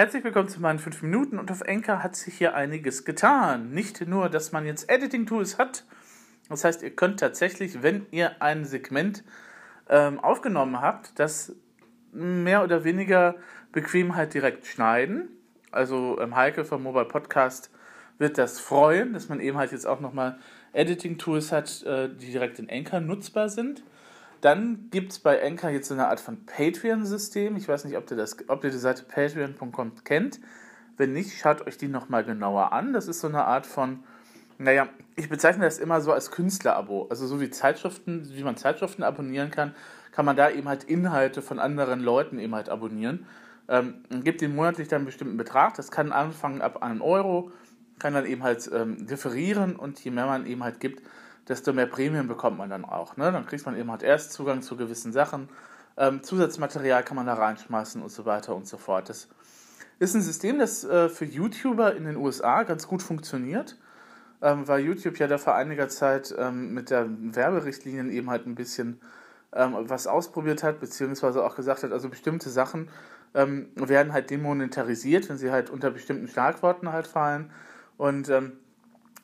Herzlich willkommen zu meinen 5 Minuten und auf Enker hat sich hier einiges getan. Nicht nur, dass man jetzt Editing-Tools hat, das heißt, ihr könnt tatsächlich, wenn ihr ein Segment ähm, aufgenommen habt, das mehr oder weniger Bequemheit direkt schneiden. Also ähm, Heike vom Mobile Podcast wird das freuen, dass man eben halt jetzt auch nochmal Editing-Tools hat, äh, die direkt in Enker nutzbar sind. Dann gibt es bei Enker jetzt so eine Art von Patreon-System. Ich weiß nicht, ob ihr, das, ob ihr die Seite patreon.com kennt. Wenn nicht, schaut euch die nochmal genauer an. Das ist so eine Art von, naja, ich bezeichne das immer so als Künstlerabo. Also so wie Zeitschriften, wie man Zeitschriften abonnieren kann, kann man da eben halt Inhalte von anderen Leuten eben halt abonnieren. Ähm, gibt ihnen monatlich dann einen bestimmten Betrag. Das kann anfangen ab einem Euro, kann dann eben halt ähm, differieren und je mehr man eben halt gibt, desto mehr Prämien bekommt man dann auch. Ne? Dann kriegt man eben halt erst Zugang zu gewissen Sachen. Ähm, Zusatzmaterial kann man da reinschmeißen und so weiter und so fort. Das ist ein System, das äh, für YouTuber in den USA ganz gut funktioniert, ähm, weil YouTube ja da vor einiger Zeit ähm, mit der Werberichtlinien eben halt ein bisschen ähm, was ausprobiert hat, beziehungsweise auch gesagt hat, also bestimmte Sachen ähm, werden halt demonetarisiert, wenn sie halt unter bestimmten Schlagworten halt fallen. Und ähm,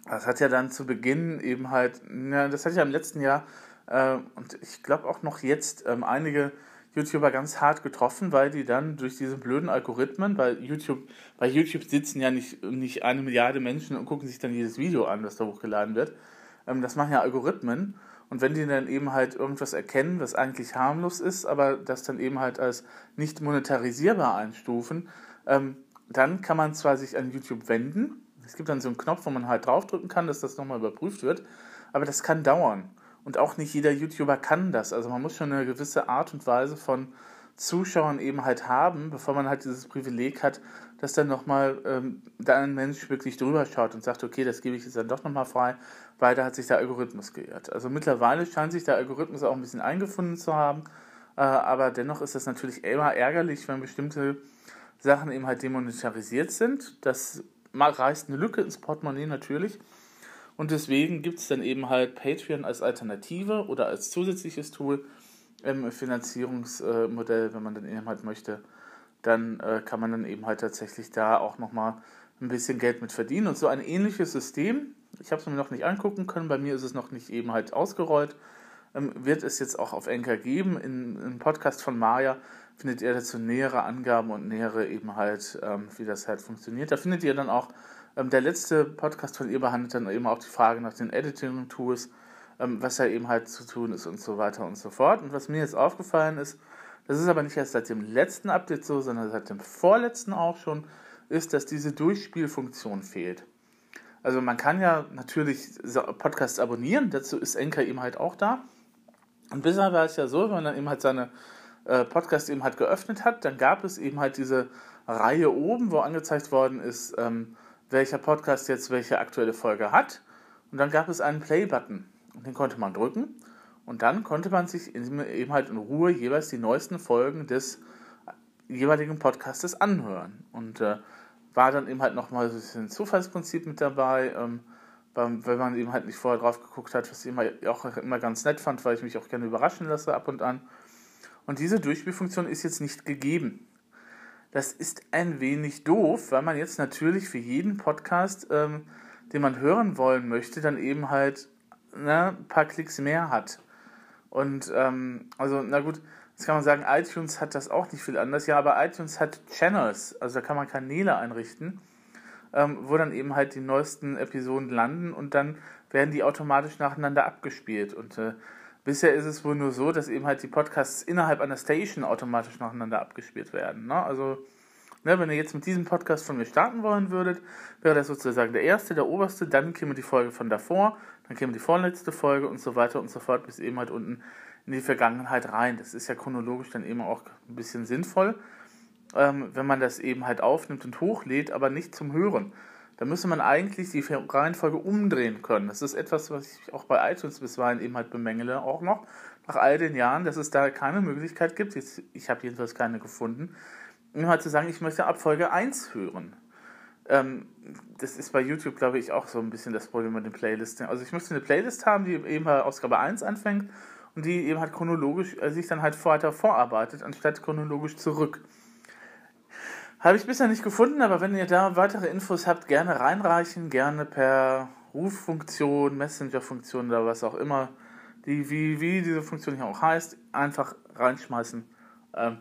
das hat ja dann zu Beginn eben halt, ja, das hat ja im letzten Jahr äh, und ich glaube auch noch jetzt ähm, einige YouTuber ganz hart getroffen, weil die dann durch diese blöden Algorithmen, weil YouTube, bei YouTube sitzen ja nicht, nicht eine Milliarde Menschen und gucken sich dann jedes Video an, das da hochgeladen wird. Ähm, das machen ja Algorithmen. Und wenn die dann eben halt irgendwas erkennen, was eigentlich harmlos ist, aber das dann eben halt als nicht monetarisierbar einstufen, ähm, dann kann man zwar sich an YouTube wenden, es gibt dann so einen Knopf, wo man halt draufdrücken kann, dass das nochmal überprüft wird. Aber das kann dauern. Und auch nicht jeder YouTuber kann das. Also man muss schon eine gewisse Art und Weise von Zuschauern eben halt haben, bevor man halt dieses Privileg hat, dass dann nochmal ähm, da ein Mensch wirklich drüber schaut und sagt, okay, das gebe ich jetzt dann doch nochmal frei, weil da hat sich der Algorithmus geirrt. Also mittlerweile scheint sich der Algorithmus auch ein bisschen eingefunden zu haben, äh, aber dennoch ist es natürlich immer ärgerlich, wenn bestimmte Sachen eben halt demonetarisiert sind. Das reißt eine Lücke ins Portemonnaie natürlich. Und deswegen gibt es dann eben halt Patreon als Alternative oder als zusätzliches Tool im Finanzierungsmodell, wenn man dann eben halt möchte. Dann äh, kann man dann eben halt tatsächlich da auch nochmal ein bisschen Geld mit verdienen. Und so ein ähnliches System, ich habe es mir noch nicht angucken können, bei mir ist es noch nicht eben halt ausgerollt, ähm, wird es jetzt auch auf Enker geben. In, Im Podcast von Maya findet ihr dazu nähere Angaben und nähere eben halt, ähm, wie das halt funktioniert. Da findet ihr dann auch, ähm, der letzte Podcast von ihr behandelt dann eben auch die Frage nach den Editing-Tools, ähm, was da eben halt zu tun ist und so weiter und so fort. Und was mir jetzt aufgefallen ist, das ist aber nicht erst seit dem letzten Update so, sondern seit dem vorletzten auch schon, ist, dass diese Durchspielfunktion fehlt. Also man kann ja natürlich Podcasts abonnieren, dazu ist Enker eben halt auch da. Und bisher war es ja so, wenn man dann eben halt seine Podcast eben halt geöffnet hat, dann gab es eben halt diese Reihe oben, wo angezeigt worden ist, ähm, welcher Podcast jetzt welche aktuelle Folge hat. Und dann gab es einen Play-Button. Und den konnte man drücken. Und dann konnte man sich eben halt in Ruhe jeweils die neuesten Folgen des jeweiligen Podcastes anhören. Und äh, war dann eben halt nochmal so ein bisschen Zufallsprinzip mit dabei, ähm, wenn man eben halt nicht vorher drauf geguckt hat, was ich immer, auch immer ganz nett fand, weil ich mich auch gerne überraschen lasse ab und an. Und diese Durchspielfunktion ist jetzt nicht gegeben. Das ist ein wenig doof, weil man jetzt natürlich für jeden Podcast, ähm, den man hören wollen möchte, dann eben halt ne, ein paar Klicks mehr hat. Und ähm, also, na gut, jetzt kann man sagen, iTunes hat das auch nicht viel anders. Ja, aber iTunes hat Channels, also da kann man Kanäle einrichten, ähm, wo dann eben halt die neuesten Episoden landen und dann werden die automatisch nacheinander abgespielt. Und äh, Bisher ist es wohl nur so, dass eben halt die Podcasts innerhalb einer Station automatisch nacheinander abgespielt werden. Ne? Also, ne, wenn ihr jetzt mit diesem Podcast von mir starten wollen würdet, wäre das sozusagen der erste, der oberste, dann käme die Folge von davor, dann käme die vorletzte Folge und so weiter und so fort, bis eben halt unten in die Vergangenheit rein. Das ist ja chronologisch dann eben auch ein bisschen sinnvoll, ähm, wenn man das eben halt aufnimmt und hochlädt, aber nicht zum Hören. Da müsste man eigentlich die Reihenfolge umdrehen können. Das ist etwas, was ich auch bei iTunes bisweilen eben halt bemängele, auch noch nach all den Jahren, dass es da keine Möglichkeit gibt, jetzt, ich habe jedenfalls keine gefunden, um halt zu sagen, ich möchte ab Folge 1 hören. Ähm, das ist bei YouTube, glaube ich, auch so ein bisschen das Problem mit den Playlisten. Also ich möchte eine Playlist haben, die eben bei Ausgabe 1 anfängt und die eben halt chronologisch äh, sich dann halt weiter vorarbeitet, anstatt chronologisch zurück. Habe ich bisher nicht gefunden, aber wenn ihr da weitere Infos habt, gerne reinreichen, gerne per Ruffunktion, Messenger-Funktion oder was auch immer, die, wie, wie diese Funktion hier auch heißt, einfach reinschmeißen. Ähm,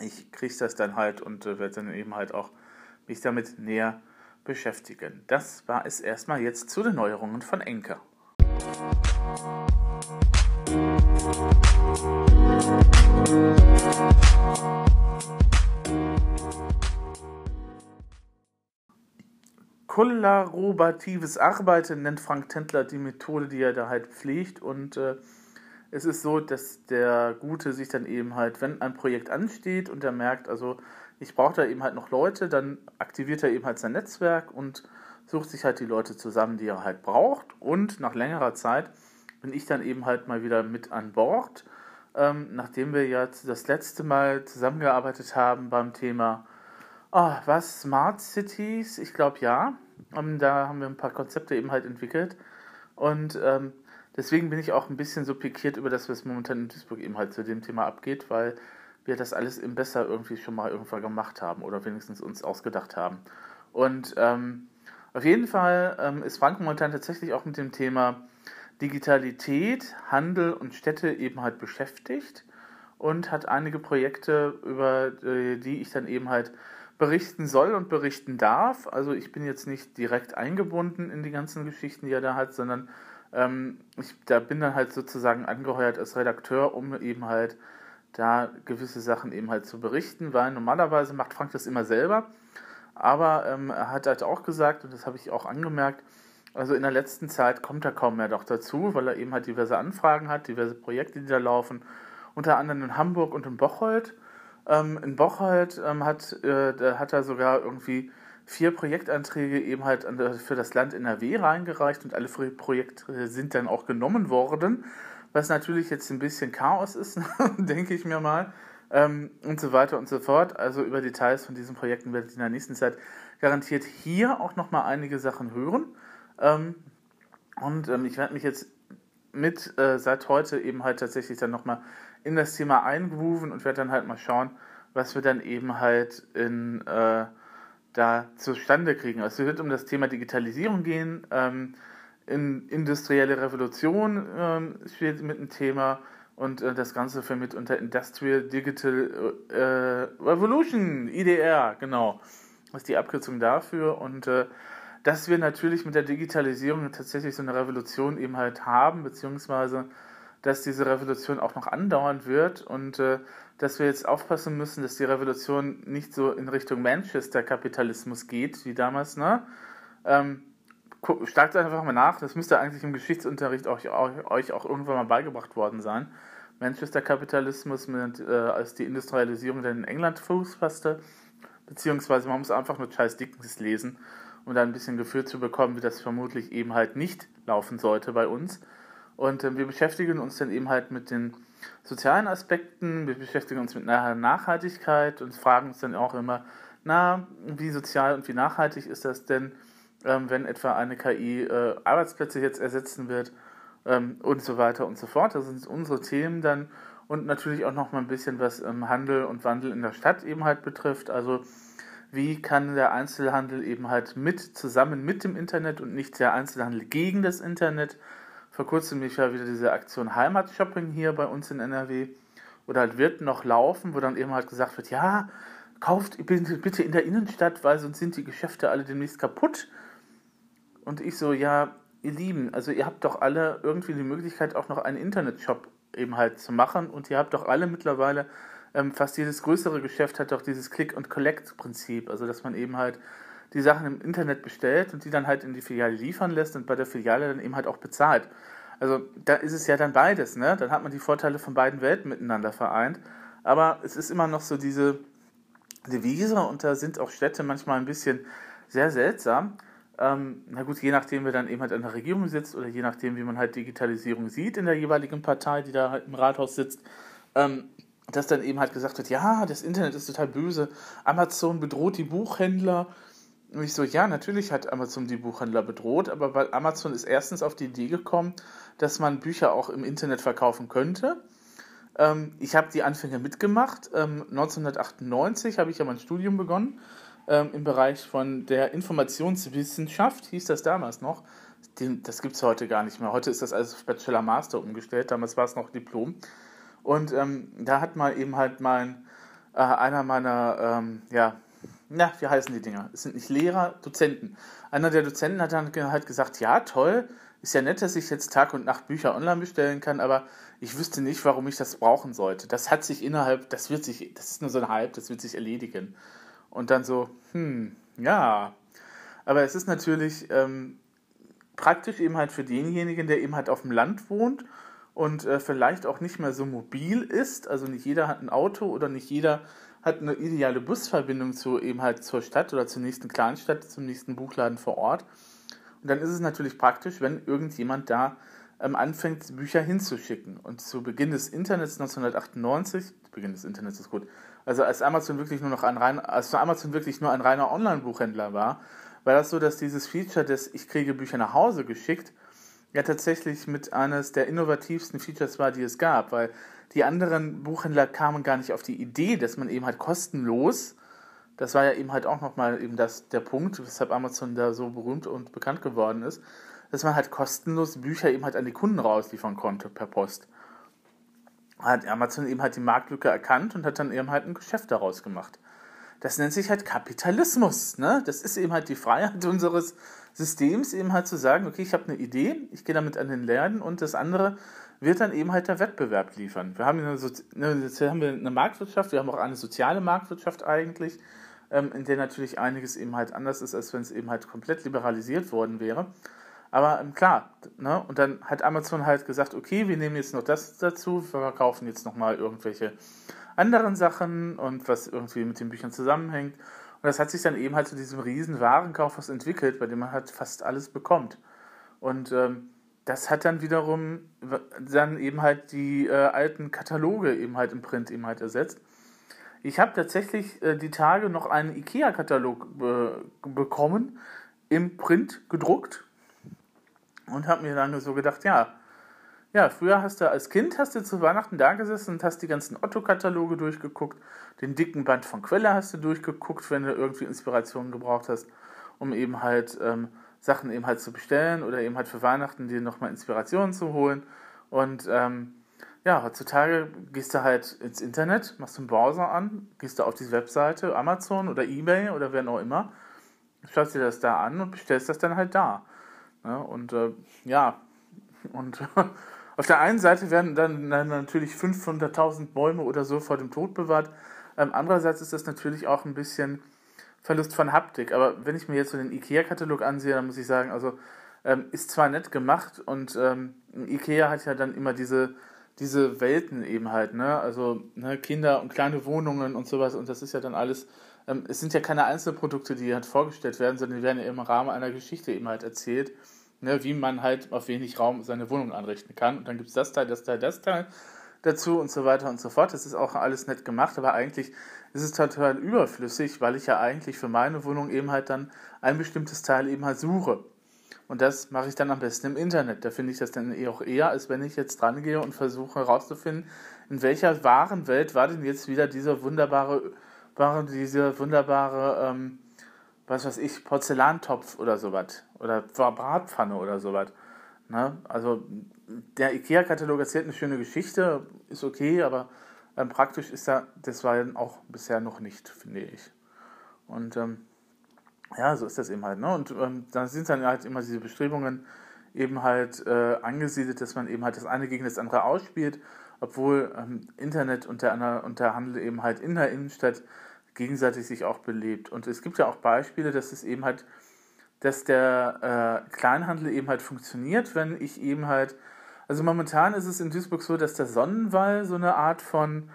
ich kriege das dann halt und äh, werde dann eben halt auch mich damit näher beschäftigen. Das war es erstmal jetzt zu den Neuerungen von Enker. Kollaboratives Arbeiten nennt Frank Tendler die Methode, die er da halt pflegt. Und äh, es ist so, dass der Gute sich dann eben halt, wenn ein Projekt ansteht und er merkt, also ich brauche da eben halt noch Leute, dann aktiviert er eben halt sein Netzwerk und sucht sich halt die Leute zusammen, die er halt braucht. Und nach längerer Zeit bin ich dann eben halt mal wieder mit an Bord, ähm, nachdem wir jetzt das letzte Mal zusammengearbeitet haben beim Thema, oh, was, Smart Cities? Ich glaube ja. Ähm, da haben wir ein paar Konzepte eben halt entwickelt. Und ähm, deswegen bin ich auch ein bisschen so pikiert über das, was momentan in Duisburg eben halt zu dem Thema abgeht, weil wir das alles im Besser irgendwie schon mal irgendwann gemacht haben oder wenigstens uns ausgedacht haben. Und ähm, auf jeden Fall ähm, ist Frank momentan tatsächlich auch mit dem Thema Digitalität, Handel und Städte eben halt beschäftigt und hat einige Projekte, über äh, die ich dann eben halt berichten soll und berichten darf. Also ich bin jetzt nicht direkt eingebunden in die ganzen Geschichten, die er da hat, sondern ähm, ich da bin dann halt sozusagen angeheuert als Redakteur, um eben halt da gewisse Sachen eben halt zu berichten, weil normalerweise macht Frank das immer selber. Aber ähm, er hat halt auch gesagt, und das habe ich auch angemerkt, also in der letzten Zeit kommt er kaum mehr doch dazu, weil er eben halt diverse Anfragen hat, diverse Projekte, die da laufen, unter anderem in Hamburg und in Bocholt. Ähm, in Bocholt ähm, hat, äh, da hat er sogar irgendwie vier Projektanträge eben halt für das Land NRW reingereicht und alle Projekte sind dann auch genommen worden, was natürlich jetzt ein bisschen Chaos ist, denke ich mir mal, ähm, und so weiter und so fort. Also über Details von diesen Projekten werdet ihr in der nächsten Zeit garantiert hier auch nochmal einige Sachen hören. Ähm, und ähm, ich werde mich jetzt mit äh, seit heute eben halt tatsächlich dann nochmal in das Thema eingrooven und werde dann halt mal schauen, was wir dann eben halt in, äh, da zustande kriegen. Also es wird um das Thema Digitalisierung gehen, ähm, in industrielle Revolution ähm, spielt mit dem Thema und äh, das Ganze für mit unter Industrial Digital äh, Revolution, IDR, genau. Ist die Abkürzung dafür und äh, dass wir natürlich mit der Digitalisierung tatsächlich so eine Revolution eben halt haben, beziehungsweise dass diese Revolution auch noch andauern wird und äh, dass wir jetzt aufpassen müssen, dass die Revolution nicht so in Richtung Manchester-Kapitalismus geht, wie damals, ne? Ähm, Schlagt einfach mal nach, das müsste eigentlich im Geschichtsunterricht euch, euch auch irgendwann mal beigebracht worden sein. Manchester-Kapitalismus, äh, als die Industrialisierung dann in England Fuß fasste, beziehungsweise man muss einfach nur Charles Dickens lesen, um da ein bisschen Gefühl zu bekommen, wie das vermutlich eben halt nicht laufen sollte bei uns. Und äh, wir beschäftigen uns dann eben halt mit den sozialen Aspekten, wir beschäftigen uns mit Nachhaltigkeit und fragen uns dann auch immer, na, wie sozial und wie nachhaltig ist das denn, ähm, wenn etwa eine KI äh, Arbeitsplätze jetzt ersetzen wird ähm, und so weiter und so fort. Das sind unsere Themen dann und natürlich auch noch mal ein bisschen was ähm, Handel und Wandel in der Stadt eben halt betrifft. Also wie kann der Einzelhandel eben halt mit zusammen mit dem Internet und nicht der Einzelhandel gegen das Internet vor kurzem lief ja wieder diese Aktion Heimatshopping hier bei uns in NRW. Oder halt wird noch laufen, wo dann eben halt gesagt wird, ja, kauft bitte in der Innenstadt, weil sonst sind die Geschäfte alle demnächst kaputt. Und ich so, ja, ihr Lieben, also ihr habt doch alle irgendwie die Möglichkeit, auch noch einen Internetshop eben halt zu machen. Und ihr habt doch alle mittlerweile, ähm, fast jedes größere Geschäft hat doch dieses Click-and-Collect-Prinzip. Also, dass man eben halt die Sachen im Internet bestellt und die dann halt in die Filiale liefern lässt und bei der Filiale dann eben halt auch bezahlt. Also da ist es ja dann beides, ne? Dann hat man die Vorteile von beiden Welten miteinander vereint. Aber es ist immer noch so diese Devise und da sind auch Städte manchmal ein bisschen sehr seltsam. Ähm, na gut, je nachdem, wer dann eben halt an der Regierung sitzt oder je nachdem, wie man halt Digitalisierung sieht in der jeweiligen Partei, die da halt im Rathaus sitzt, ähm, dass dann eben halt gesagt wird, ja, das Internet ist total böse, Amazon bedroht die Buchhändler und ich so, ja, natürlich hat Amazon die Buchhändler bedroht, aber weil Amazon ist erstens auf die Idee gekommen, dass man Bücher auch im Internet verkaufen könnte. Ähm, ich habe die Anfänge mitgemacht. Ähm, 1998 habe ich ja mein Studium begonnen ähm, im Bereich von der Informationswissenschaft, hieß das damals noch. Den, das gibt es heute gar nicht mehr. Heute ist das alles Bachelor Master umgestellt. Damals war es noch Diplom. Und ähm, da hat mal eben halt mein, äh, einer meiner, ähm, ja, na, wie heißen die Dinger? Es sind nicht Lehrer, Dozenten. Einer der Dozenten hat dann halt gesagt, ja, toll, ist ja nett, dass ich jetzt Tag und Nacht Bücher online bestellen kann, aber ich wüsste nicht, warum ich das brauchen sollte. Das hat sich innerhalb, das wird sich, das ist nur so ein Hype, das wird sich erledigen. Und dann so, hm, ja. Aber es ist natürlich ähm, praktisch eben halt für denjenigen, der eben halt auf dem Land wohnt und äh, vielleicht auch nicht mehr so mobil ist. Also nicht jeder hat ein Auto oder nicht jeder hat eine ideale Busverbindung zu eben halt zur Stadt oder zur nächsten Kleinstadt, zum nächsten Buchladen vor Ort. Und dann ist es natürlich praktisch, wenn irgendjemand da ähm, anfängt, Bücher hinzuschicken. Und zu Beginn des Internets 1998, Beginn des Internets ist gut, also als Amazon wirklich nur noch ein rein, als Amazon wirklich nur ein reiner Online-Buchhändler war, war das so, dass dieses Feature des Ich kriege Bücher nach Hause geschickt ja tatsächlich mit eines der innovativsten Features war, die es gab, weil die anderen Buchhändler kamen gar nicht auf die Idee, dass man eben halt kostenlos, das war ja eben halt auch nochmal eben das, der Punkt, weshalb Amazon da so berühmt und bekannt geworden ist, dass man halt kostenlos Bücher eben halt an die Kunden rausliefern konnte per Post. Hat Amazon eben halt die Marktlücke erkannt und hat dann eben halt ein Geschäft daraus gemacht. Das nennt sich halt Kapitalismus. Ne? Das ist eben halt die Freiheit unseres Systems, eben halt zu sagen, okay, ich habe eine Idee, ich gehe damit an den Laden und das andere wird dann eben halt der Wettbewerb liefern. Wir haben eine, jetzt haben wir eine Marktwirtschaft, wir haben auch eine soziale Marktwirtschaft eigentlich, ähm, in der natürlich einiges eben halt anders ist, als wenn es eben halt komplett liberalisiert worden wäre. Aber ähm, klar, ne? und dann hat Amazon halt gesagt, okay, wir nehmen jetzt noch das dazu, wir verkaufen jetzt nochmal irgendwelche anderen Sachen und was irgendwie mit den Büchern zusammenhängt. Und das hat sich dann eben halt zu diesem riesen Warenkaufhaus entwickelt, bei dem man halt fast alles bekommt. Und ähm, das hat dann wiederum dann eben halt die äh, alten Kataloge eben halt im Print eben halt ersetzt. Ich habe tatsächlich äh, die Tage noch einen IKEA-Katalog äh, bekommen, im Print gedruckt und habe mir dann so gedacht, ja, ja, früher hast du als Kind hast du zu Weihnachten da gesessen und hast die ganzen Otto-Kataloge durchgeguckt, den dicken Band von Quelle hast du durchgeguckt, wenn du irgendwie Inspirationen gebraucht hast, um eben halt ähm, Sachen eben halt zu bestellen oder eben halt für Weihnachten dir nochmal Inspirationen zu holen. Und ähm, ja, heutzutage gehst du halt ins Internet, machst einen Browser an, gehst du auf die Webseite, Amazon oder Ebay oder wer auch immer, schaust dir das da an und bestellst das dann halt da. Ja, und äh, ja, und auf der einen Seite werden dann, dann natürlich 500.000 Bäume oder so vor dem Tod bewahrt. Ähm, andererseits ist das natürlich auch ein bisschen Verlust von Haptik. Aber wenn ich mir jetzt so den IKEA-Katalog ansehe, dann muss ich sagen, also ähm, ist zwar nett gemacht und ähm, IKEA hat ja dann immer diese, diese Welten eben halt, ne? Also ne, Kinder und kleine Wohnungen und sowas und das ist ja dann alles, ähm, es sind ja keine Einzelprodukte, die halt vorgestellt werden, sondern die werden ja im Rahmen einer Geschichte eben halt erzählt, ne, wie man halt auf wenig Raum seine Wohnung anrichten kann. Und dann gibt es das Teil, das Teil, das Teil dazu und so weiter und so fort. Das ist auch alles nett gemacht, aber eigentlich ist es total überflüssig, weil ich ja eigentlich für meine Wohnung eben halt dann ein bestimmtes Teil eben halt suche. Und das mache ich dann am besten im Internet. Da finde ich das dann eh auch eher, als wenn ich jetzt dran gehe und versuche herauszufinden, in welcher wahren Welt war denn jetzt wieder dieser wunderbare, diese wunderbare, ähm, was weiß ich, Porzellantopf oder sowas. Oder Bratpfanne oder sowas. Ne? Also der IKEA-Katalog erzählt eine schöne Geschichte, ist okay, aber ähm, praktisch ist er deswegen auch bisher noch nicht, finde ich. Und ähm, ja, so ist das eben halt. Ne? Und ähm, dann sind dann halt immer diese Bestrebungen eben halt äh, angesiedelt, dass man eben halt das eine gegen das andere ausspielt, obwohl ähm, Internet und der, und der Handel eben halt in der Innenstadt gegenseitig sich auch belebt. Und es gibt ja auch Beispiele, dass es eben halt dass der äh, Kleinhandel eben halt funktioniert, wenn ich eben halt, also momentan ist es in Duisburg so, dass der Sonnenwall so eine Art von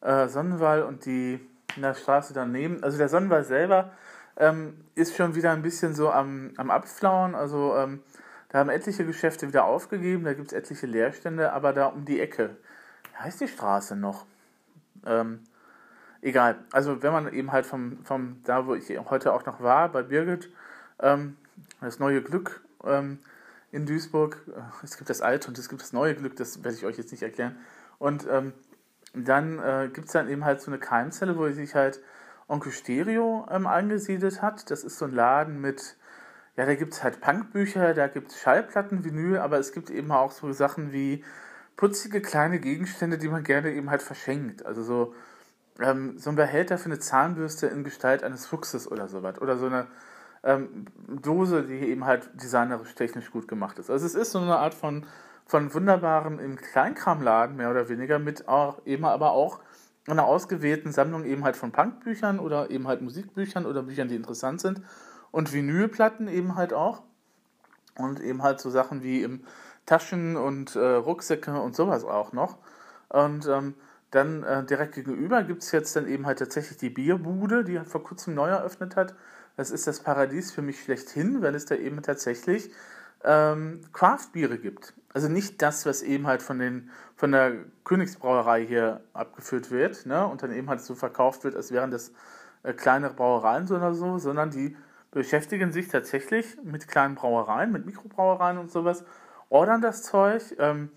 äh, Sonnenwall und die in der Straße daneben, also der Sonnenwall selber ähm, ist schon wieder ein bisschen so am, am Abflauen, also ähm, da haben etliche Geschäfte wieder aufgegeben, da gibt es etliche Leerstände, aber da um die Ecke, heißt die Straße noch? Ähm, egal, also wenn man eben halt vom, vom da, wo ich heute auch noch war, bei Birgit, ähm, das neue Glück ähm, in Duisburg. Es gibt das alte und es gibt das neue Glück, das werde ich euch jetzt nicht erklären. Und ähm, dann äh, gibt es dann eben halt so eine Keimzelle, wo sich halt Onkel Stereo ähm, angesiedelt hat. Das ist so ein Laden mit, ja, da gibt es halt Punkbücher, da gibt es Schallplatten, Vinyl, aber es gibt eben auch so Sachen wie putzige kleine Gegenstände, die man gerne eben halt verschenkt. Also so, ähm, so ein Behälter für eine Zahnbürste in Gestalt eines Fuchses oder sowas. Oder so eine ähm, Dose, die eben halt designerisch technisch gut gemacht ist. Also es ist so eine Art von, von wunderbarem im Kleinkramladen, mehr oder weniger, mit auch, eben aber auch einer ausgewählten Sammlung eben halt von Punkbüchern oder eben halt Musikbüchern oder Büchern, die interessant sind. Und Vinylplatten eben halt auch. Und eben halt so Sachen wie Taschen und äh, Rucksäcke und sowas auch noch. Und ähm, dann äh, direkt gegenüber gibt es jetzt dann eben halt tatsächlich die Bierbude, die vor kurzem neu eröffnet hat. Das ist das Paradies für mich schlechthin, weil es da eben tatsächlich ähm, Craft-Biere gibt. Also nicht das, was eben halt von, den, von der Königsbrauerei hier abgeführt wird ne? und dann eben halt so verkauft wird, als wären das äh, kleinere Brauereien oder so, sondern die beschäftigen sich tatsächlich mit kleinen Brauereien, mit Mikrobrauereien und sowas ordern das Zeug. Ähm,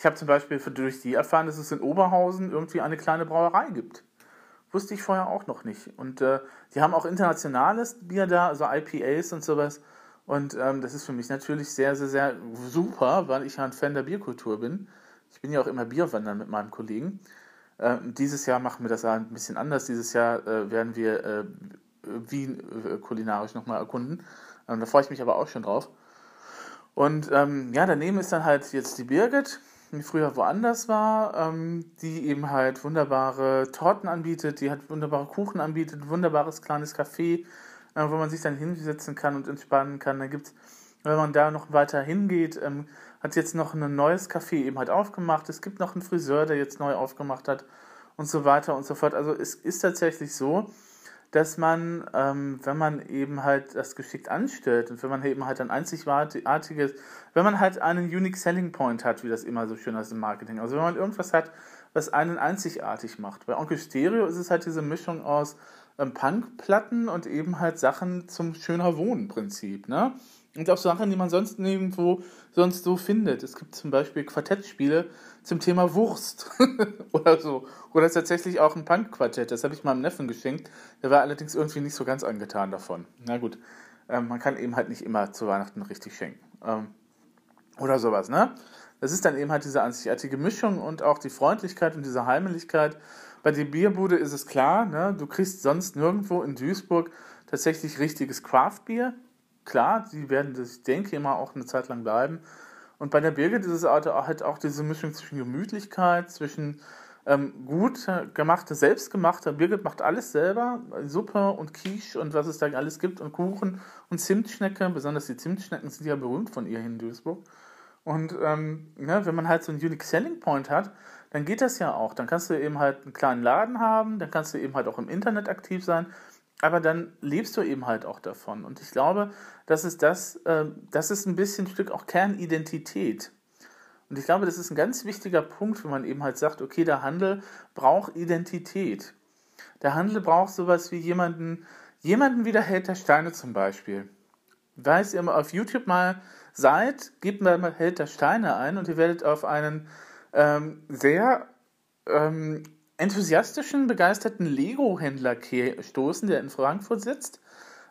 ich habe zum Beispiel durch die erfahren, dass es in Oberhausen irgendwie eine kleine Brauerei gibt. Wusste ich vorher auch noch nicht. Und äh, die haben auch internationales Bier da, also IPAs und sowas. Und ähm, das ist für mich natürlich sehr, sehr, sehr super, weil ich ja ein Fan der Bierkultur bin. Ich bin ja auch immer Bierwandern mit meinem Kollegen. Äh, dieses Jahr machen wir das ein bisschen anders. Dieses Jahr äh, werden wir äh, Wien äh, kulinarisch nochmal erkunden. Ähm, da freue ich mich aber auch schon drauf. Und ähm, ja, daneben ist dann halt jetzt die Birgit, früher woanders war, ähm, die eben halt wunderbare Torten anbietet, die hat wunderbare Kuchen anbietet, wunderbares kleines Café, äh, wo man sich dann hinsetzen kann und entspannen kann. Da gibt es, wenn man da noch weiter hingeht, ähm, hat jetzt noch ein neues Café eben halt aufgemacht. Es gibt noch einen Friseur, der jetzt neu aufgemacht hat und so weiter und so fort. Also es ist tatsächlich so, dass man, ähm, wenn man eben halt das geschickt anstellt und wenn man eben halt ein einzigartiges, wenn man halt einen Unique Selling Point hat, wie das immer so schön ist im Marketing, also wenn man irgendwas hat, was einen einzigartig macht. Bei Onkel Stereo ist es halt diese Mischung aus ähm, Punkplatten und eben halt Sachen zum schöner Wohnen Prinzip, ne? Und auch Sachen, die man sonst nirgendwo sonst so findet. Es gibt zum Beispiel Quartettspiele zum Thema Wurst oder so. Oder tatsächlich auch ein Punk-Quartett. Das habe ich meinem Neffen geschenkt. Der war allerdings irgendwie nicht so ganz angetan davon. Na gut, ähm, man kann eben halt nicht immer zu Weihnachten richtig schenken. Ähm, oder sowas, ne? Das ist dann eben halt diese einzigartige Mischung und auch die Freundlichkeit und diese Heimeligkeit. Bei der Bierbude ist es klar, ne? du kriegst sonst nirgendwo in Duisburg tatsächlich richtiges Craft-Bier klar, die werden, ich denke, immer auch eine Zeit lang bleiben. Und bei der Birgit ist es halt auch diese Mischung zwischen Gemütlichkeit, zwischen ähm, gut gemachte, selbstgemachte. Birgit macht alles selber, Suppe und Quiche und was es da alles gibt und Kuchen und Zimtschnecke. Besonders die Zimtschnecken sind ja berühmt von ihr in Duisburg. Und ähm, ne, wenn man halt so einen Unique Selling Point hat, dann geht das ja auch. Dann kannst du eben halt einen kleinen Laden haben, dann kannst du eben halt auch im Internet aktiv sein aber dann lebst du eben halt auch davon. Und ich glaube, das ist das, äh, das ist ein bisschen ein Stück auch Kernidentität. Und ich glaube, das ist ein ganz wichtiger Punkt, wenn man eben halt sagt, okay, der Handel braucht Identität. Der Handel braucht sowas wie jemanden, jemanden wie der Held der Steine zum Beispiel. Weiß ihr auf YouTube mal seid, gebt mal Held der Steine ein und ihr werdet auf einen ähm, sehr ähm, enthusiastischen, begeisterten Lego-Händler stoßen, der in Frankfurt sitzt,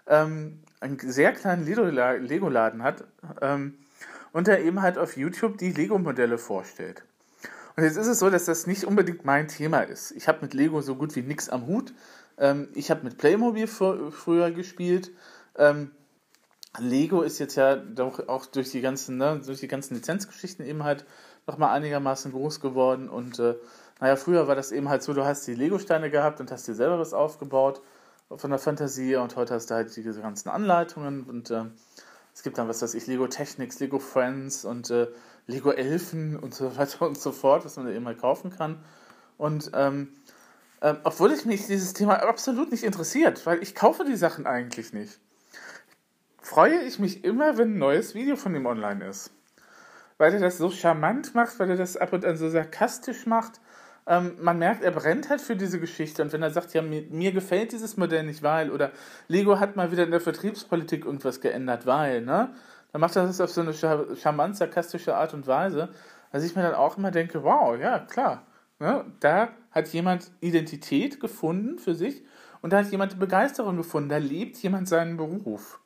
ähm, einen sehr kleinen Lego-Laden hat ähm, und der eben halt auf YouTube die Lego-Modelle vorstellt. Und jetzt ist es so, dass das nicht unbedingt mein Thema ist. Ich habe mit Lego so gut wie nichts am Hut. Ähm, ich habe mit Playmobil fr früher gespielt. Ähm, Lego ist jetzt ja doch auch durch die ganzen, ne, durch die ganzen Lizenzgeschichten eben halt nochmal einigermaßen groß geworden und äh, naja, früher war das eben halt so, du hast die Lego-Steine gehabt und hast dir selber was aufgebaut von der Fantasie und heute hast du halt diese ganzen Anleitungen und äh, es gibt dann, was weiß ich, Lego Technics, Lego Friends und äh, Lego Elfen und so weiter und so fort, was man da eben mal kaufen kann. Und ähm, äh, obwohl ich mich dieses Thema absolut nicht interessiert, weil ich kaufe die Sachen eigentlich nicht, freue ich mich immer, wenn ein neues Video von ihm online ist. Weil er das so charmant macht, weil er das ab und an so sarkastisch macht ähm, man merkt, er brennt halt für diese Geschichte. Und wenn er sagt, ja, mir, mir, gefällt dieses Modell nicht, weil, oder Lego hat mal wieder in der Vertriebspolitik irgendwas geändert, weil, ne? Dann macht er das auf so eine charmant sarkastische Art und Weise, dass ich mir dann auch immer denke, wow, ja, klar, ne? da hat jemand Identität gefunden für sich und da hat jemand Begeisterung gefunden, da lebt jemand seinen Beruf.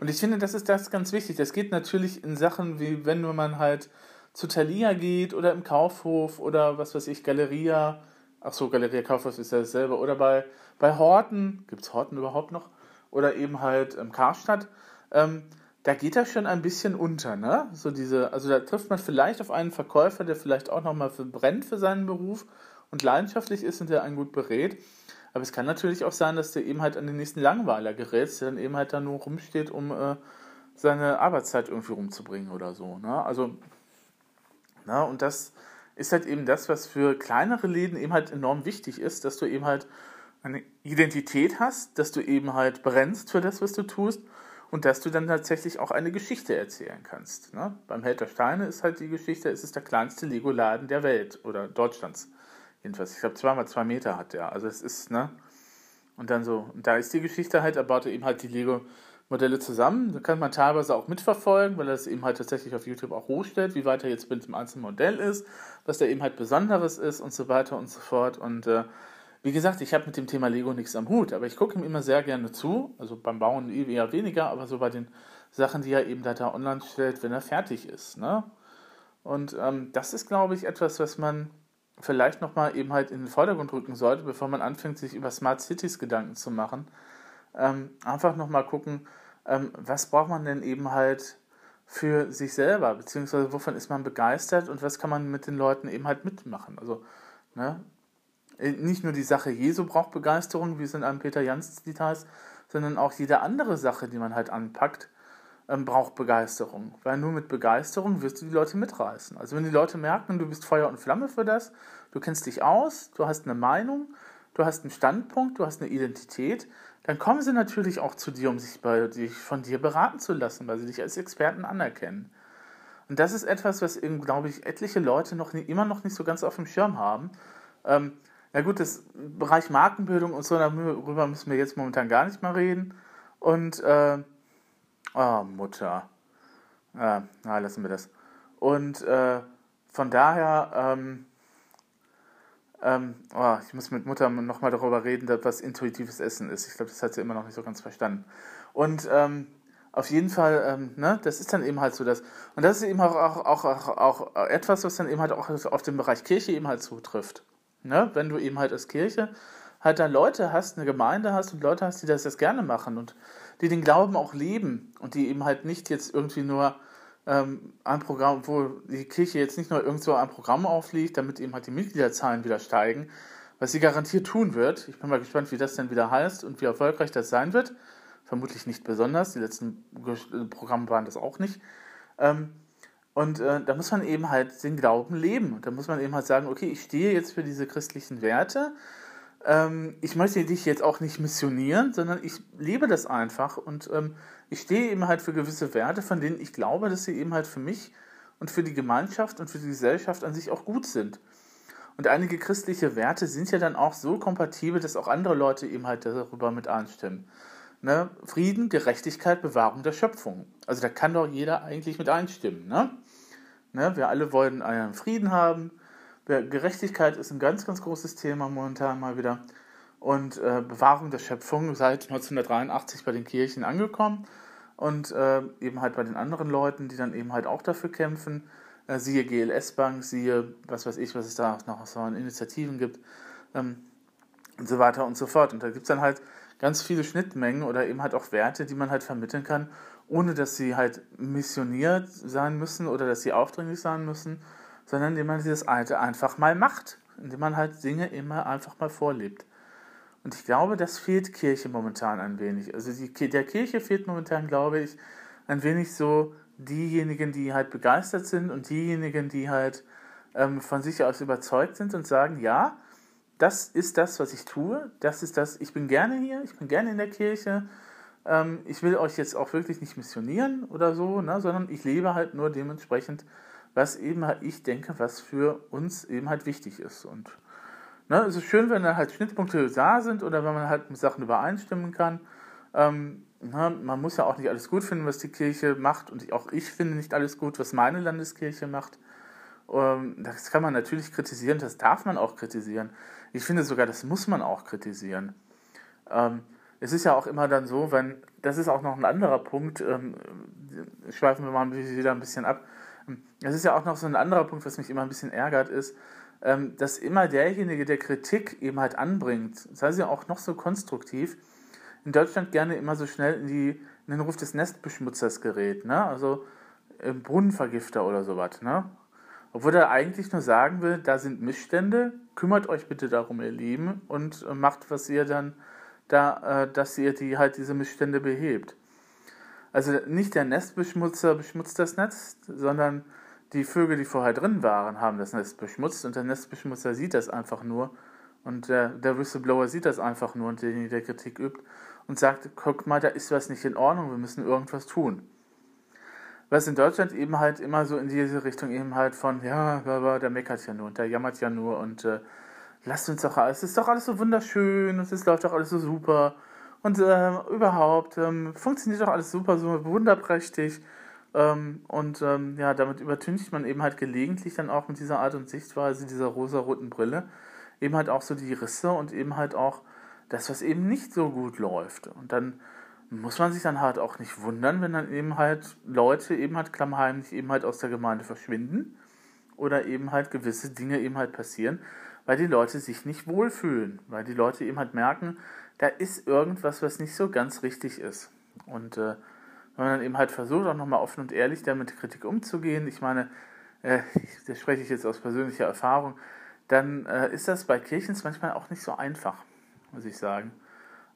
Und ich finde, das ist das ganz wichtig. Das geht natürlich in Sachen wie, wenn man halt zu Thalia geht oder im Kaufhof oder was weiß ich, Galeria. Ach so, Galeria Kaufhof ist ja dasselbe. Oder bei, bei Horten, gibt es Horten überhaupt noch? Oder eben halt im Karstadt. Ähm, da geht das schon ein bisschen unter, ne? So diese, also da trifft man vielleicht auf einen Verkäufer, der vielleicht auch nochmal brennt für seinen Beruf und leidenschaftlich ist und der einen gut berät. Aber es kann natürlich auch sein, dass der eben halt an den nächsten Langweiler gerät, der dann eben halt da nur rumsteht, um äh, seine Arbeitszeit irgendwie rumzubringen oder so. Ne? Also, na, und das ist halt eben das, was für kleinere Läden eben halt enorm wichtig ist, dass du eben halt eine Identität hast, dass du eben halt brennst für das, was du tust und dass du dann tatsächlich auch eine Geschichte erzählen kannst. Ne? Beim Held der Steine ist halt die Geschichte, es ist der kleinste Lego-Laden der Welt oder Deutschlands. Jedenfalls, ich glaube, zweimal zwei Meter hat der. Also es ist, ne? Und dann so, und da ist die Geschichte halt, er baute eben halt die Lego-Modelle zusammen. Da kann man teilweise auch mitverfolgen, weil er es eben halt tatsächlich auf YouTube auch hochstellt, wie weit er jetzt mit dem einzelnen Modell ist, was da eben halt Besonderes ist und so weiter und so fort. Und äh, wie gesagt, ich habe mit dem Thema Lego nichts am Hut, aber ich gucke ihm immer sehr gerne zu. Also beim Bauen eher weniger, aber so bei den Sachen, die er eben da, da online stellt, wenn er fertig ist. Ne? Und ähm, das ist, glaube ich, etwas, was man vielleicht nochmal eben halt in den Vordergrund rücken sollte, bevor man anfängt, sich über Smart Cities Gedanken zu machen. Ähm, einfach nochmal gucken, ähm, was braucht man denn eben halt für sich selber, beziehungsweise wovon ist man begeistert und was kann man mit den Leuten eben halt mitmachen. Also, ne, äh, nicht nur die Sache Jesu braucht Begeisterung, wie es in einem Peter Jans Details, sondern auch jede andere Sache, die man halt anpackt, ähm, braucht Begeisterung. Weil nur mit Begeisterung wirst du die Leute mitreißen. Also wenn die Leute merken, du bist Feuer und Flamme für das, du kennst dich aus, du hast eine Meinung, du hast einen Standpunkt, du hast eine Identität, dann kommen sie natürlich auch zu dir, um sich, bei, sich von dir beraten zu lassen, weil sie dich als Experten anerkennen. Und das ist etwas, was, glaube ich, etliche Leute noch nie, immer noch nicht so ganz auf dem Schirm haben. Ähm, na gut, das Bereich Markenbildung und so, darüber müssen wir jetzt momentan gar nicht mal reden. Und, äh, oh, Mutter. Äh, na, lassen wir das. Und äh, von daher, ähm, ähm, oh, ich muss mit Mutter nochmal darüber reden, was intuitives Essen ist. Ich glaube, das hat sie immer noch nicht so ganz verstanden. Und ähm, auf jeden Fall, ähm, ne, das ist dann eben halt so das. Und das ist eben auch, auch, auch, auch, etwas, was dann eben halt auch auf den Bereich Kirche eben halt zutrifft. Ne? Wenn du eben halt als Kirche halt da Leute hast, eine Gemeinde hast und Leute hast, die das jetzt gerne machen und die den Glauben auch leben und die eben halt nicht jetzt irgendwie nur ähm, ein Programm, wo die Kirche jetzt nicht nur irgendwo ein Programm auflegt, damit eben halt die Mitgliederzahlen wieder steigen, was sie garantiert tun wird. Ich bin mal gespannt, wie das denn wieder heißt und wie erfolgreich das sein wird. Vermutlich nicht besonders. Die letzten Programme waren das auch nicht. Ähm, und äh, da muss man eben halt den Glauben leben. Da muss man eben halt sagen, okay, ich stehe jetzt für diese christlichen Werte. Ähm, ich möchte dich jetzt auch nicht missionieren, sondern ich lebe das einfach. Und ähm, ich stehe eben halt für gewisse Werte, von denen ich glaube, dass sie eben halt für mich und für die Gemeinschaft und für die Gesellschaft an sich auch gut sind. Und einige christliche Werte sind ja dann auch so kompatibel, dass auch andere Leute eben halt darüber mit einstimmen. Ne? Frieden, Gerechtigkeit, Bewahrung der Schöpfung. Also da kann doch jeder eigentlich mit einstimmen. Ne? Ne? Wir alle wollen einen Frieden haben. Gerechtigkeit ist ein ganz, ganz großes Thema momentan mal wieder. Und äh, Bewahrung der Schöpfung seit 1983 bei den Kirchen angekommen und äh, eben halt bei den anderen Leuten, die dann eben halt auch dafür kämpfen. Äh, siehe GLS Bank, siehe was weiß ich, was es da noch so an Initiativen gibt ähm, und so weiter und so fort. Und da gibt es dann halt ganz viele Schnittmengen oder eben halt auch Werte, die man halt vermitteln kann, ohne dass sie halt missioniert sein müssen oder dass sie aufdringlich sein müssen, sondern indem man dieses Alte einfach mal macht, indem man halt Dinge immer einfach mal vorlebt. Und ich glaube, das fehlt Kirche momentan ein wenig. Also die, der Kirche fehlt momentan, glaube ich, ein wenig so diejenigen, die halt begeistert sind und diejenigen, die halt ähm, von sich aus überzeugt sind und sagen, ja, das ist das, was ich tue, das ist das, ich bin gerne hier, ich bin gerne in der Kirche, ähm, ich will euch jetzt auch wirklich nicht missionieren oder so, ne, sondern ich lebe halt nur dementsprechend, was eben halt ich denke, was für uns eben halt wichtig ist. Und ne, es ist schön, wenn da halt Schnittpunkte da sind oder wenn man halt mit Sachen übereinstimmen kann. Ähm, ne, man muss ja auch nicht alles gut finden, was die Kirche macht und auch ich finde nicht alles gut, was meine Landeskirche macht. Ähm, das kann man natürlich kritisieren, das darf man auch kritisieren. Ich finde sogar, das muss man auch kritisieren. Ähm, es ist ja auch immer dann so, wenn, das ist auch noch ein anderer Punkt, ähm, schweifen wir mal wieder ein bisschen ab. Es ist ja auch noch so ein anderer Punkt, was mich immer ein bisschen ärgert, ist, ähm, dass immer derjenige, der Kritik eben halt anbringt, sei sie auch noch so konstruktiv, in Deutschland gerne immer so schnell in, die, in den Ruf des Nestbeschmutzers gerät, ne? Also Brunnenvergifter oder sowas, ne? Obwohl er eigentlich nur sagen will, da sind Missstände, kümmert euch bitte darum, ihr Lieben, und äh, macht, was ihr dann da, äh, dass ihr die halt diese Missstände behebt. Also nicht der Nestbeschmutzer beschmutzt das Netz, sondern die Vögel, die vorher drin waren, haben das Nest beschmutzt. Und der Nestbeschmutzer sieht das einfach nur. Und der, der Whistleblower sieht das einfach nur und derjenige, der Kritik übt und sagt, guck mal, da ist was nicht in Ordnung, wir müssen irgendwas tun. Was in Deutschland eben halt immer so in diese Richtung eben halt von, ja, der meckert ja nur und der jammert ja nur und äh, lasst uns doch alles, es ist doch alles so wunderschön und es läuft doch alles so super und äh, überhaupt ähm, funktioniert doch alles super, so wunderprächtig. Ähm, und ähm, ja, damit übertüncht man eben halt gelegentlich dann auch mit dieser Art und Sichtweise dieser rosa-roten Brille eben halt auch so die Risse und eben halt auch das, was eben nicht so gut läuft. Und dann muss man sich dann halt auch nicht wundern, wenn dann eben halt Leute eben halt klammheimlich eben halt aus der Gemeinde verschwinden oder eben halt gewisse Dinge eben halt passieren, weil die Leute sich nicht wohlfühlen, weil die Leute eben halt merken, da ist irgendwas, was nicht so ganz richtig ist. Und äh, wenn man dann eben halt versucht, auch nochmal offen und ehrlich damit Kritik umzugehen, ich meine, äh, das spreche ich jetzt aus persönlicher Erfahrung, dann äh, ist das bei Kirchens manchmal auch nicht so einfach, muss ich sagen.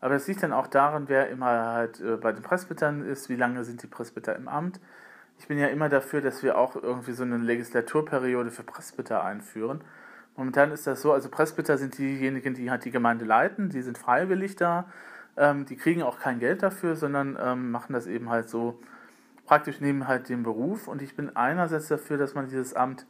Aber das liegt dann auch daran, wer immer halt äh, bei den Presbytern ist, wie lange sind die Presbyter im Amt. Ich bin ja immer dafür, dass wir auch irgendwie so eine Legislaturperiode für Presbyter einführen Momentan ist das so, also Presbyter sind diejenigen, die halt die Gemeinde leiten, die sind freiwillig da, ähm, die kriegen auch kein Geld dafür, sondern ähm, machen das eben halt so praktisch neben halt dem Beruf. Und ich bin einerseits dafür, dass man dieses Amt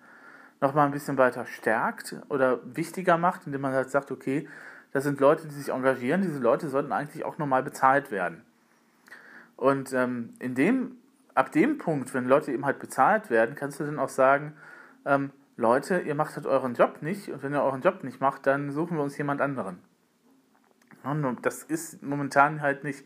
nochmal ein bisschen weiter stärkt oder wichtiger macht, indem man halt sagt, okay, das sind Leute, die sich engagieren, diese Leute sollten eigentlich auch normal bezahlt werden. Und ähm, in dem, ab dem Punkt, wenn Leute eben halt bezahlt werden, kannst du dann auch sagen, ähm, Leute, ihr macht halt euren Job nicht und wenn ihr euren Job nicht macht, dann suchen wir uns jemand anderen. Und das ist momentan halt nicht,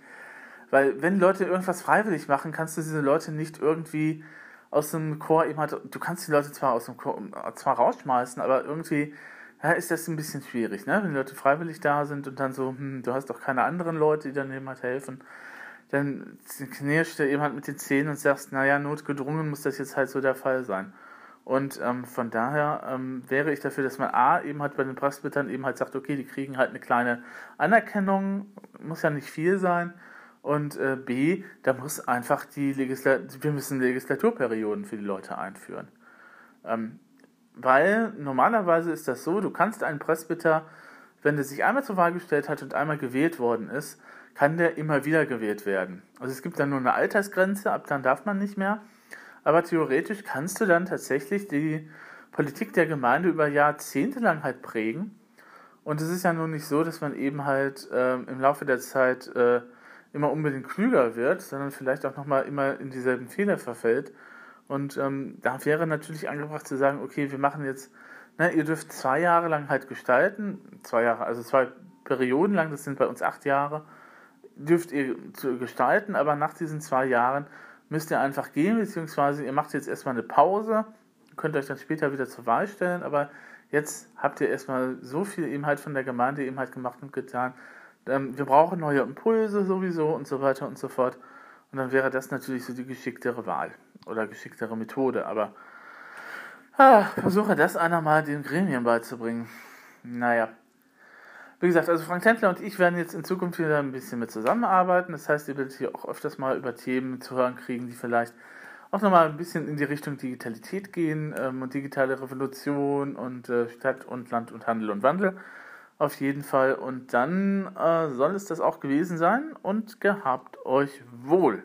weil wenn Leute irgendwas freiwillig machen, kannst du diese Leute nicht irgendwie aus dem Chor eben halt, du kannst die Leute zwar aus dem Chor zwar rausschmeißen, aber irgendwie ja, ist das ein bisschen schwierig, ne? Wenn Leute freiwillig da sind und dann so, hm, du hast doch keine anderen Leute, die dann halt helfen, dann knirscht dir jemand mit den Zähnen und sagst, naja, notgedrungen muss das jetzt halt so der Fall sein. Und ähm, von daher ähm, wäre ich dafür, dass man A eben halt bei den Presbytern eben halt sagt, okay, die kriegen halt eine kleine Anerkennung, muss ja nicht viel sein. Und äh, B, da muss einfach die Legislatur, wir müssen Legislaturperioden für die Leute einführen. Ähm, weil normalerweise ist das so, du kannst einen Presbyter, wenn der sich einmal zur Wahl gestellt hat und einmal gewählt worden ist, kann der immer wieder gewählt werden. Also es gibt dann nur eine Altersgrenze, ab dann darf man nicht mehr. Aber theoretisch kannst du dann tatsächlich die Politik der Gemeinde über Jahrzehnte lang halt prägen. Und es ist ja nun nicht so, dass man eben halt äh, im Laufe der Zeit äh, immer unbedingt klüger wird, sondern vielleicht auch nochmal immer in dieselben Fehler verfällt. Und ähm, da wäre natürlich angebracht zu sagen, okay, wir machen jetzt, ne, ihr dürft zwei Jahre lang halt gestalten, zwei Jahre, also zwei Perioden lang, das sind bei uns acht Jahre, dürft ihr gestalten, aber nach diesen zwei Jahren müsst ihr einfach gehen, beziehungsweise ihr macht jetzt erstmal eine Pause, könnt euch dann später wieder zur Wahl stellen, aber jetzt habt ihr erstmal so viel eben halt von der Gemeinde eben halt gemacht und getan. Ähm, wir brauchen neue Impulse sowieso und so weiter und so fort. Und dann wäre das natürlich so die geschicktere Wahl oder geschicktere Methode. Aber ah, versuche das einer mal den Gremien beizubringen. Naja, wie gesagt, also Frank Tentler und ich werden jetzt in Zukunft wieder ein bisschen mit zusammenarbeiten. Das heißt, ihr werdet hier auch öfters mal über Themen zu hören kriegen, die vielleicht auch nochmal ein bisschen in die Richtung Digitalität gehen ähm, und digitale Revolution und äh, Stadt und Land und Handel und Wandel. Auf jeden Fall. Und dann äh, soll es das auch gewesen sein und gehabt euch wohl.